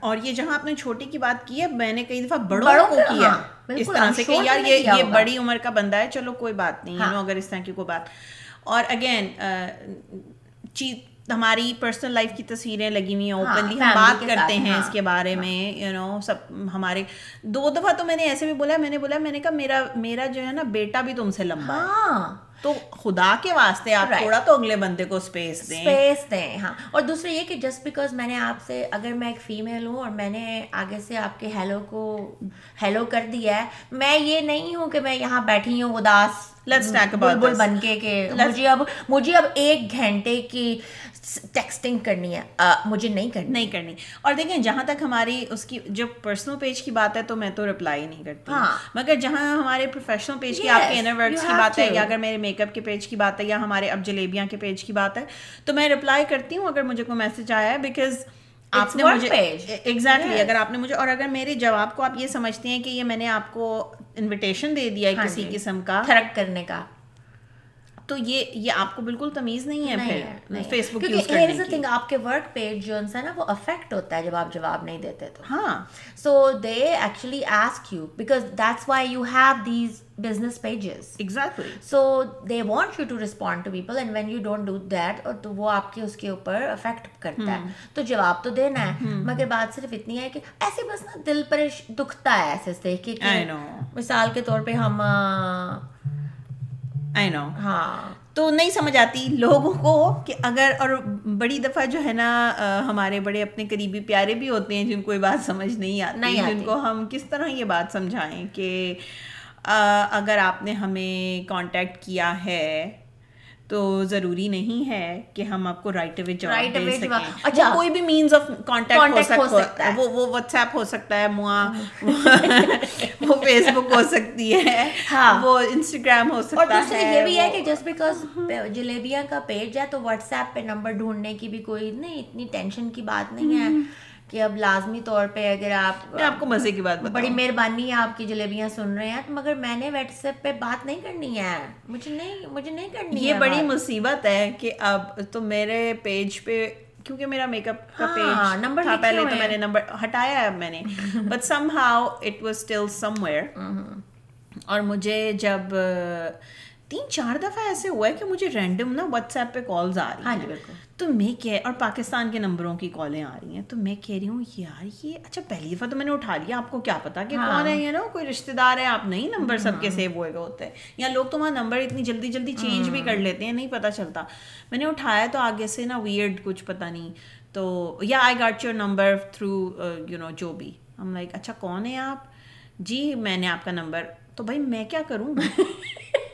اور یہ جہاں آپ نے چھوٹی کی بات کی ہے میں نے کئی دفعہ بڑوں کو کیا اس طرح سے کہ یار یہ یہ بڑی عمر کا بندہ ہے چلو کوئی بات نہیں اگر اس طرح کی کوئی بات اور اگین چیز ہماری پرسنل لائف کی تصویریں لگی ہوئی ہیں اوپنلی ہم بات کرتے ہیں اس کے بارے میں یو نو سب ہمارے دو دفعہ تو میں نے ایسے بھی بولا میں نے بولا میں نے کہا میرا میرا جو ہے نا بیٹا بھی تم سے لمبا ہے۔ تو خدا کے واسطے آپ تھوڑا تو اگلے بندے کو اسپیس دیں۔ اسپیس دیں ہاں۔ اور دوسرا یہ کہ جسٹ بیکاز میں نے آپ سے اگر میں ایک فیمیل ہوں اور میں نے آگے سے آپ کے ہیلو کو ہیلو کر دیا ہے میں یہ نہیں ہوں کہ میں یہاں بیٹھی ہوں اداس بن کے کہ مجھے اب مجھے اب ایک گھنٹے کی ٹیکسٹنگ کرنی ہے۔ مجھے نہیں کرنی۔ نہیں کرنی۔ اور دیکھیں جہاں تک ہماری اس کی جو پرسنل پیج کی بات ہے تو میں تو رپلائی نہیں کرتی۔ ہاں۔ مگر جہاں ہمارے پروفیشنل پیج کی آپ کے انر ورکس کی بات ہے یا اگر میرے میک اپ کے پیج کی بات ہے یا ہمارے اب جلیبیاں کے پیج کی بات ہے تو میں رپلائی کرتی ہوں اگر مجھے کوئی میسج آیا ہے بیکاز آپ نے مجھے ایگزیکٹلی اگر آپ نے مجھے اور اگر میرے جواب کو آپ یہ سمجھتے ہیں کہ یہ میں نے آپ کو انویٹیشن دے دیا ہے ہاں کسی جی۔ قسم کا۔ تھرک کرنے کا۔ تو یہ یہ آپ کو بالکل تمیز نہیں ہے پھر فیس بک یوز کرنے کی۔ آپ کے ورک پیج جو ہے نا وہ افیکٹ ہوتا ہے جب آپ جواب نہیں دیتے تو۔ ہاں۔ So they actually ask you because that's why you have these business pages exactly so they want you to respond to people and when you don't do that اور تو وہ آپ کے اس کے اوپر افیکٹ کرتا ہے۔ تو جواب تو دینا ہے مگر بات صرف اتنی ہے کہ ایسے بس نا دل پر دکھتا ہے ایسے دیکھ کے مثال کے طور پہ ہم ہاں تو نہیں سمجھ آتی لوگوں کو کہ اگر اور بڑی دفعہ جو ہے نا ہمارے بڑے اپنے قریبی پیارے بھی ہوتے ہیں جن کو یہ بات سمجھ نہیں آتی جن کو ہم کس طرح یہ بات سمجھائیں کہ اگر آپ نے ہمیں کانٹیکٹ کیا ہے تو ضروری نہیں ہے کہ ہم آپ کو رائٹ اوے جواب دے سکیں۔ اچھا کوئی بھی مینز آف کانٹیکٹ ہو سکتا ہے۔ وہ وہ واٹس ایپ ہو سکتا ہے وہ فیس بک ہو سکتی ہے۔ ہاں۔ وہ انسٹاگرام ہو سکتا ہے۔ یہ بھی ہے کہ جسٹ بیکاز جلیبیاں کا پیج ہے تو واٹس ایپ پہ نمبر ڈھونڈنے کی بھی کوئی نہیں اتنی ٹینشن کی بات نہیں ہے۔ کہ اب لازمی طور پہ اگر آپ آپ کو مزے کی بات بڑی مہربانی ہے آپ کی جلیبیاں سن رہے ہیں مگر میں نے واٹس ایپ پہ بات نہیں کرنی ہے۔ مجھے نہیں مجھے نہیں کرنی یہ بڑی مصیبت ہے کہ اب تو میرے پیج پہ کیونکہ میرا میک اپ کا پیج نمبر تھا پہلے تو میں نے نمبر ہٹایا ہے میں نے۔ But somehow it was still somewhere اور مجھے جب تین چار دفعہ ایسے ہوا ہے کہ مجھے رینڈم نا واٹس ایپ پہ کالز آ رہی ہاں جی، ہیں تو میں کہہ اور پاکستان کے نمبروں کی کالیں آ رہی ہیں تو میں کہہ رہی ہوں یار یہ اچھا پہلی دفعہ تو میں نے اٹھا لیا آپ کو کیا پتا کہ کون ہے یہ نا کوئی رشتے دار ہے آپ نہیں نمبر سب کے سیو ہوئے گا ہوتے ہیں۔ یا لوگ تو وہاں نمبر اتنی جلدی جلدی چینج بھی کر لیتے ہیں نہیں پتا چلتا۔ میں نے اٹھایا تو آگے سے نا ویئرڈ کچھ پتا نہیں۔ تو یا I got your number through you know جو بھی ہم لائک اچھا کون ہے آپ؟ جی میں نے آپ کا نمبر تو بھائی میں کیا کروں؟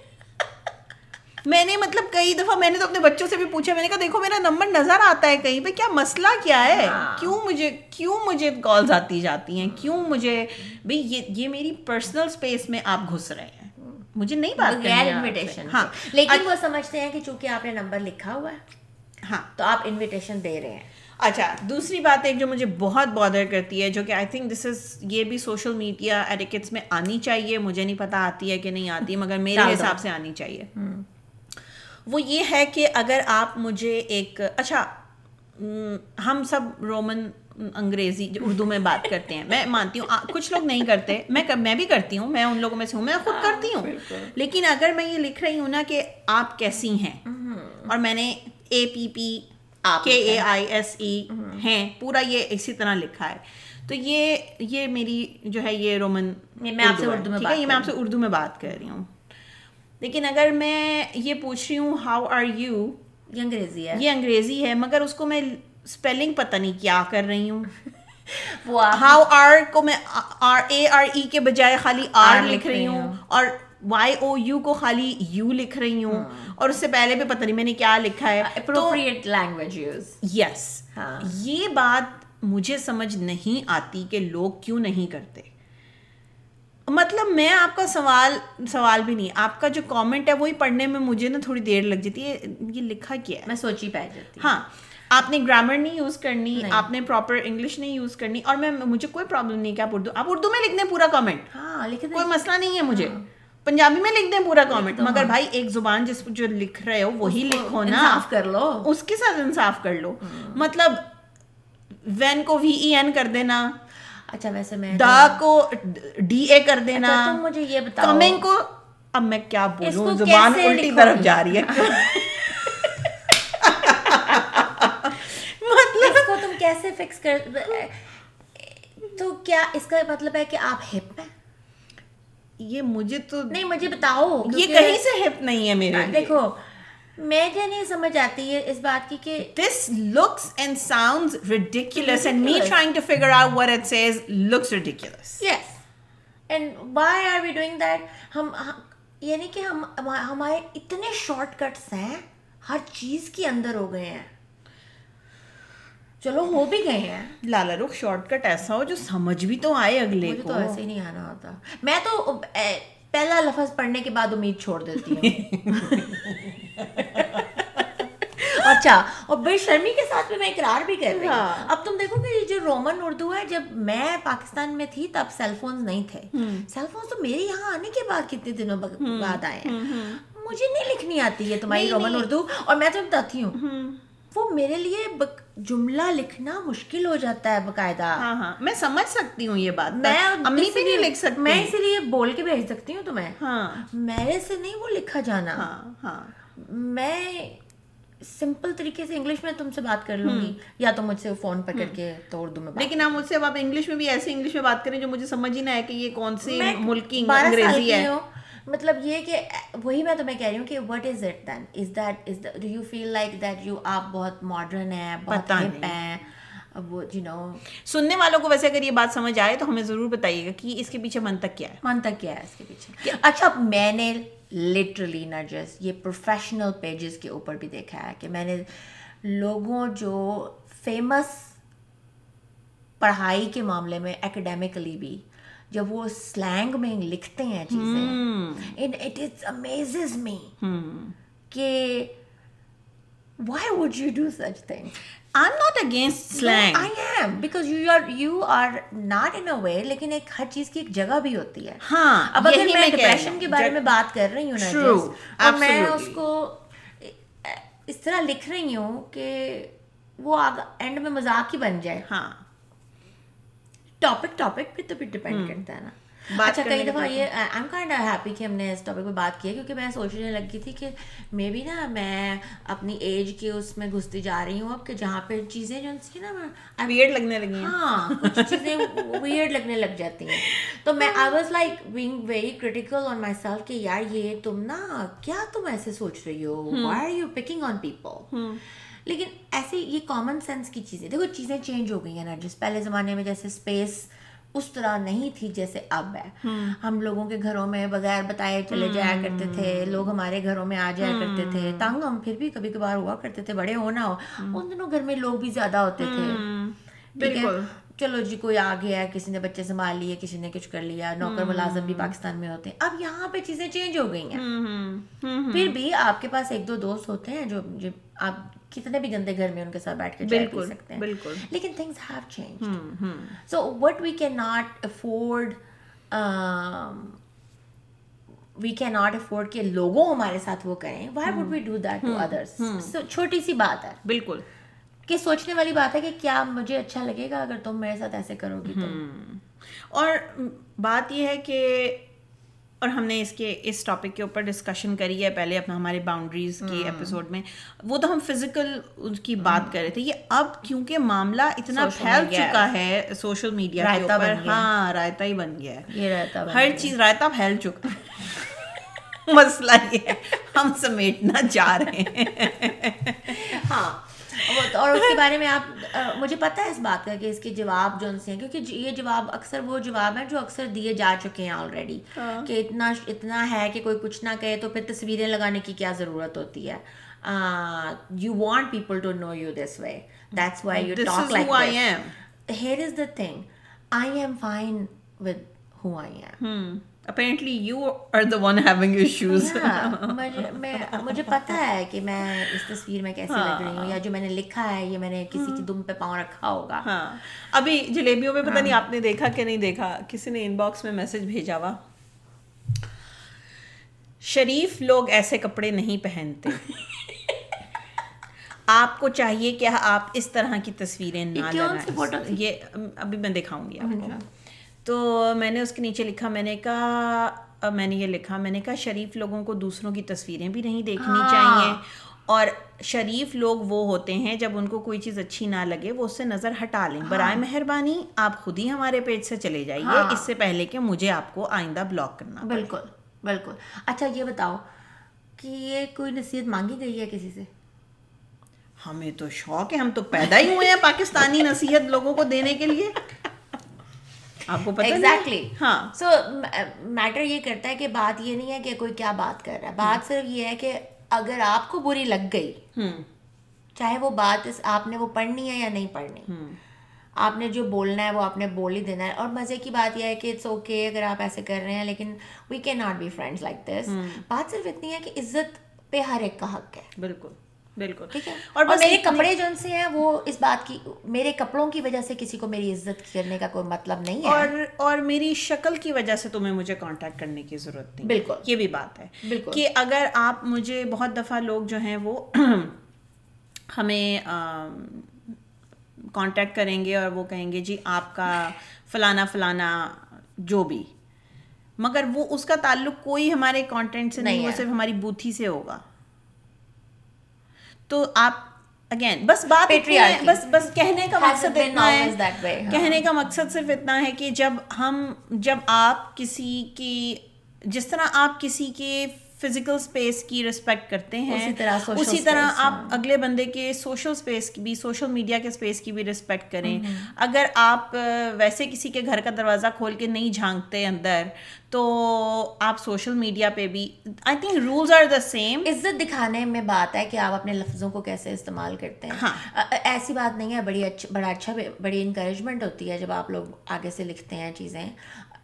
میں نے مطلب کئی دفعہ میں نے تو اپنے بچوں سے بھی پوچھا میں نے کہا دیکھو میرا نمبر نظر آتا ہے کہیں پہ کیا مسئلہ کیا ہے؟ ہاں۔ کیوں مجھے کیوں مجھے کالز آتی جاتی ہیں؟ کیوں مجھے بھائی یہ یہ میری پرسنل اسپیس میں آپ گھس رہے ہیں۔ مجھے نہیں بات انویٹیشن ہاں۔ لیکن وہ سمجھتے ہیں کہ چونکہ آپ نے نمبر لکھا ہوا ہے ہاں۔ تو آپ انویٹیشن دے رہے ہیں۔ اچھا دوسری بات ایک جو مجھے بہت بادر کرتی ہے جو کہ آئی تھنک دس از یہ بھی سوشل میڈیا ایڈیکٹس میں آنی چاہیے۔ مجھے نہیں پتا آتی ہے کہ نہیں آتی مگر میرے حساب سے آنی چاہیے۔ وہ یہ ہے کہ اگر آپ مجھے ایک اچھا ہم سب رومن انگریزی اردو میں بات کرتے ہیں۔ میں مانتی ہوں کچھ لوگ نہیں کرتے۔ میں میں بھی کرتی ہوں میں ان لوگوں میں سے ہوں میں خود کرتی ہوں۔ لیکن اگر میں یہ لکھ رہی ہوں نا کہ آپ کیسی ہیں اور میں نے اے پی پی کے اے آئی ایس ای ہیں پورا یہ اسی طرح لکھا ہے۔ تو یہ یہ میری جو ہے یہ رومن میں آپ سے اردو میں یہ میں آپ سے اردو میں بات کر رہی ہوں۔ لیکن اگر میں یہ پوچھ رہی ہوں ہاؤ آر یو یہ انگریزی ہے۔ یہ انگریزی ہے مگر اس کو میں اسپیلنگ پتہ نہیں کیا کر رہی ہوں۔ ہاؤ آر کو میں آر اے آر ای کے بجائے خالی آر لکھ رہی ہوں اور وائی او یو کو خالی یو لکھ رہی ہوں۔ اور اس سے پہلے بھی پتہ نہیں میں نے کیا لکھا ہے۔ لینگویج یس یہ بات مجھے سمجھ نہیں آتی کہ لوگ کیوں نہیں کرتے۔ مطلب میں آپ کا سوال سوال بھی نہیں آپ کا جو کامنٹ ہے وہی پڑھنے میں مجھے نا تھوڑی دیر لگ جاتی ہے یہ لکھا کیا ہے؟ میں سوچی پہ جاتی ہاں آپ نے گرامر نہیں یوز کرنی آپ نے پراپر انگلش نہیں یوز کرنی اور میں مجھے کوئی پرابلم نہیں کہ آپ اردو آپ اردو میں لکھ دیں پورا کامنٹ ہاں کوئی مسئلہ نہیں ہے مجھے۔ ہاں۔ پنجابی میں لکھ دیں پورا کامنٹ مگر بھائی ایک زبان جس جو لکھ رہے ہو وہی لکھو نا۔ انصاف کر لو۔ اس کے ساتھ انصاف کر لو۔ ہاں۔ مطلب وین کو وی ای این کر دینا۔ اچھا ویسے میں دا کو ڈی اے کر دینا۔ اچھا، تم مجھے یہ بتاؤ۔ کمنگ کو اب میں کیا بولوں؟ زبان الٹی طرف جا رہی ہے۔ مطلب اس کو تم کیسے فکس کر تو کیا اس کا مطلب ہے کہ آپ ہپ ہیں؟ یہ مجھے تو نہیں مجھے بتاؤ یہ کہیں سے ہپ نہیں ہے میرے دیکھو میں کیا نہیں سمجھ آتی ہے اس بات کی کہ this looks and sounds ridiculous and me trying to figure out what it says looks ridiculous yes and why are we doing that ہم یعنی کہ ہم ہمارے اتنے شارٹ کٹس ہیں ہر چیز کے اندر ہو گئے ہیں۔ چلو ہو بھی گئے ہیں۔ لالا رخ شارٹ کٹ ایسا ہو جو سمجھ بھی تو آئے اگلے کو تو ایسے ہی نہیں آنا ہوتا۔ میں تو پہلا لفظ پڑھنے کے بعد امید چھوڑ دیتی ہوں۔ اچھا اور بے شرمی کے ساتھ میں اقرار بھی کر رہی ہوں۔ ہاں۔ اب تم دیکھو کہ جو رومن اردو ہے جب میں پاکستان میں تھی تب سیل فونز نہیں تھے۔ سیل فونز تو میرے یہاں آنے کے بعد کتنے دنوں بعد آئے ہیں۔ مجھے نہیں لکھنی آتی ہے تمہاری رومن اردو۔ اور میں تمہیں بتاتی ہوں وہ میرے لیے جملہ لکھنا مشکل ہو جاتا ہے باقاعدہ۔ ہاں ہاں۔ میں سمجھ سکتی ہوں یہ بات میں امی بھی نہیں لکھ سکتی۔ میں اسی لیے بول کے بھیج سکتی ہوں تمہیں۔ ہاں۔ میرے سے نہیں وہ لکھا جانا۔ ہاں ہاں۔ میں سمپل طریقے سے انگلش میں تم سے بات کر لوں گی یا تو مجھ سے فون پہ کر کے تو اردو میں لیکن آپ مجھ سے اب آپ انگلش میں بھی ایسے انگلش میں بات کریں جو مجھے سمجھ ہی نہ ہے کہ یہ کون سی ملک کی انگریزی ہے۔ مطلب یہ کہ وہی میں تمہیں کہہ رہی ہوں کہ what is it then is that is do you feel like that you آپ بہت ماڈرن ہیں بہت ہپ ہیں وہ یو نو سننے والوں کو ویسے اگر یہ بات سمجھ آئے تو ہمیں ضرور بتائیے گا کہ اس کے پیچھے منطق کیا ہے۔ منطق کیا ہے اس کے پیچھے؟ اچھا میں نے لٹرلی نرجس یہ پروفیشنل پیجز کے اوپر بھی دیکھا ہے کہ میں نے لوگوں جو فیمس پڑھائی کے معاملے میں اکیڈیمکلی بھی جب وہ سلینگ میں لکھتے ہیں چیزیں اٹ از امیزز می کہ why would you do such thing I am not against slang I am because you are you are not in a way لیکن ایک ہر چیز کی ایک جگہ بھی ہوتی ہے ہاں اب اگر میں ڈپریشن کے بارے میں بات کر رہی ہوں نا میں اس کو اس طرح لکھ رہی ہوں کہ وہ اینڈ میں مذاق ہی بن جائے ہاں ٹاپک ٹاپک پہ تو پھر ڈپینڈ کرتا ہے نا اچھا کئی دفعہ یہ آئی ایم کائنڈ ہیپی کہ ہم نے اس ٹاپک پہ بات کیا کیونکہ میں سوچنے لگی تھی کہ مے بی نا میں اپنی ایج کے اس میں گھستی جا رہی ہوں اب کہ جہاں پہ چیزیں جو سی نا ویئرڈ لگنے لگی ہیں۔ ہاں کچھ چیزیں ویئرڈ لگنے لگ جاتی ہیں۔ تو میں I was like being very critical on myself کہ یار یہ تم نا کیا تم ایسے سوچ رہی ہو؟ Why are you picking on people لیکن ایسے یہ کامن سینس کی چیزیں دیکھو چیزیں چینج ہو گئی ہیں نا جس پہلے زمانے میں جیسے اسپیس اس طرح نہیں تھی جیسے اب ہے۔ ہم لوگوں کے گھروں میں بغیر بتائے چلے جایا کرتے تھے لوگ ہمارے گھروں میں آ جایا کرتے تھے۔ تنگ ہم پھر بھی کبھی کبھار ہوا کرتے تھے بڑے ہونا ہو۔ ان دنوں گھر میں لوگ بھی زیادہ ہوتے تھے۔ چلو جی کوئی آ گیا ہے کسی نے بچے سنبھال لیے کسی نے کچھ کر لیا نوکر ملازم بھی پاکستان میں ہوتے۔ ہیں اب یہاں پہ چیزیں چینج ہو گئی ہیں۔ پھر بھی آپ کے پاس ایک دو دوست ہوتے ہیں جو آپ کتنے بھی گندے گھر میں ان کے ساتھ بیٹھ کے چائے پی سکتے ہیں۔ بالکل۔ لیکن things have change so what we can not afford we can not afford کہ لوگوں ہمارے ساتھ وہ کریں۔ Why would we do that to others چھوٹی سی بات ہے۔ بالکل۔ کہ سوچنے والی بات ہے کہ کیا مجھے اچھا لگے گا اگر تم میرے ساتھ ایسے کرو گی تو۔ اور بات یہ ہے کہ اور ہم نے اس کے اس ٹاپک کے اوپر ڈسکشن کری ہے پہلے اپنا ہمارے باؤنڈریز کے ایپیسوڈ میں۔ وہ تو ہم فزیکل اس کی بات کر رہے تھے۔ یہ اب کیونکہ معاملہ اتنا پھیل چکا ہے۔ سوشل میڈیا کے اوپر۔ ہاں رائتا ہی بن گیا۔ ہے ہر چیز رائتا پھیل چکا۔ مسئلہ یہ ہے۔ ہم سمیٹنا چاہ رہے ہیں۔ ہاں۔ اور اس کے بارے میں آپ مجھے پتا ہے اس بات کا کہ اس کے جواب جو ان سے ہیں کیونکہ یہ جواب اکثر وہ جواب ہیں جو اکثر دیے جا چکے ہیں آلریڈی ہاں۔ کہ اتنا اتنا ہے کہ کوئی کچھ نہ کہے تو پھر تصویریں لگانے کی کیا ضرورت ہوتی ہے؟ You want people to know you this way that's why you talk like here is the thing I am fine with who I am apparently you are the one having issues مجھے پتا ہے کہ میں اس تصویر میں کیسے لگ رہی ہوں یا جو میں نے لکھا ہے یہ میں نے کسی کی دم پہ پاؤں رکھا ہوگا ابھی جلیبیوں میں پتہ نہیں آپ نے دیکھا کہ نہیں دیکھا کسی نے ان باکس میں میسج بھیجا ہوا شریف لوگ ایسے کپڑے نہیں پہنتے آپ کو چاہیے کہ آپ اس طرح کی تصویریں نہ لگائیں یہ ابھی میں دکھاؤں گی آپ کو۔ تو میں نے اس کے نیچے لکھا میں نے کہا میں نے یہ لکھا میں نے کہا شریف لوگوں کو دوسروں کی تصویریں بھی نہیں دیکھنی ہاں۔ چاہیے۔ اور شریف لوگ وہ ہوتے ہیں جب ان کو کوئی چیز اچھی نہ لگے وہ اس سے نظر ہٹا لیں۔ ہاں۔ برائے مہربانی آپ خود ہی ہمارے پیج سے چلے جائیے۔ ہاں۔ اس سے پہلے کہ مجھے آپ کو آئندہ بلاک کرنا بالکل بالکل۔ اچھا یہ بتاؤ کہ یہ کوئی نصیحت مانگی گئی ہے کسی سے؟ ہمیں تو شوق ہے ہم تو پیدا ہی ہوئے ہیں پاکستانی نصیحت لوگوں کو دینے کے لیے۔ آپ کو ایگزیکٹلی ہاں۔ سو میٹر یہ کرتا ہے کہ بات یہ نہیں ہے کہ کوئی کیا بات کر رہا ہے۔ بات صرف یہ ہے کہ اگر آپ کو بری لگ گئی چاہے وہ بات آپ نے وہ پڑھنی ہے یا نہیں پڑھنی۔ آپ نے جو بولنا ہے وہ آپ نے بول ہی دینا ہے۔ اور مزے کی بات یہ ہے کہ اٹس اوکے اگر آپ ایسے کر رہے ہیں لیکن we can not be friends like this بات صرف اتنی ہے کہ عزت پہ ہر ایک کا حق ہے۔ بالکل۔ بالکل۔ ٹھیک ہے۔ اور میرے کپڑے جو ان سے ہیں وہ اس بات کی میرے کپڑوں کی وجہ سے کسی کو میری عزت کرنے کا کوئی مطلب نہیں ہے۔ اور اور میری شکل کی وجہ سے تمہیں مجھے کانٹیکٹ کرنے کی ضرورت نہیں۔ بالکل۔ یہ بھی بات ہے بالکل۔ کہ اگر آپ مجھے بہت دفعہ لوگ جو ہیں وہ ہمیں کانٹیکٹ کریں گے اور وہ کہیں گے جی آپ کا فلانا فلانا جو بھی۔ مگر وہ اس کا تعلق کوئی ہمارے کانٹینٹ سے نہیں وہ صرف ہماری بوتھی سے ہوگا۔ تو آپ اگین بس بات بس بس کہنے کا مقصد اتنا ہے۔ کہنے کا مقصد صرف اتنا ہے کہ جب ہم جب آپ کسی کی جس طرح آپ کسی کے فزیکل اسپیس کی رسپیکٹ کرتے ہیں. اسی طرح آپ ہاں۔ اگلے بندے کے سوشل اسپیس کی بھی سوشل میڈیا کے اسپیس کی بھی رسپیکٹ کریں. اگر آپ ویسے کسی کے گھر کا دروازہ کھول کے نہیں جھانکتے اندر تو آپ سوشل میڈیا پہ بھی I think rules are the same عزت دکھانے میں بات ہے کہ آپ اپنے لفظوں کو کیسے استعمال کرتے ہیں۔ ہاں۔ ایسی بات نہیں ہے بڑی اچھا بڑا اچھا بڑی انکریجمنٹ ہوتی ہے جب آپ لوگ آگے سے لکھتے ہیں چیزیں۔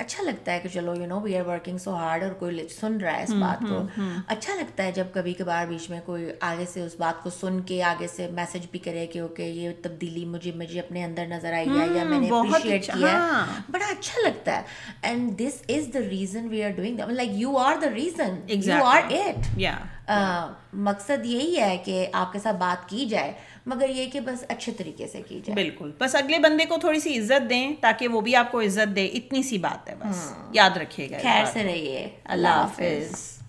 اچھا لگتا ہے کہ چلو you know we are working so hard اور کوئی سن رہا ہے اس بات کو۔ اچھا لگتا ہے جب کبھی کبھار بیچ میں کوئی آگے سے اس بات کو سن کے آگے سے میسج بھی کرے کہ اوکے یہ تبدیلی مجھے مجھے اپنے اندر نظر آئی ہے یا میں نے اپریشیٹ اچھا، کیا ہے۔ ہاں۔ بڑا اچھا لگتا ہے۔ And this is the reason we are doing like you are the reason you are it مقصد یہی ہے کہ آپ کے ساتھ بات کی جائے۔ مگر یہ کہ بس اچھے طریقے سے کی جائے۔ بالکل۔ بس اگلے بندے کو تھوڑی سی عزت دیں تاکہ وہ بھی آپ کو عزت دے۔ اتنی سی بات ہے بس۔ ہاں۔ یاد رکھیے گا۔ خیر سے رہیے۔ اللہ حافظ۔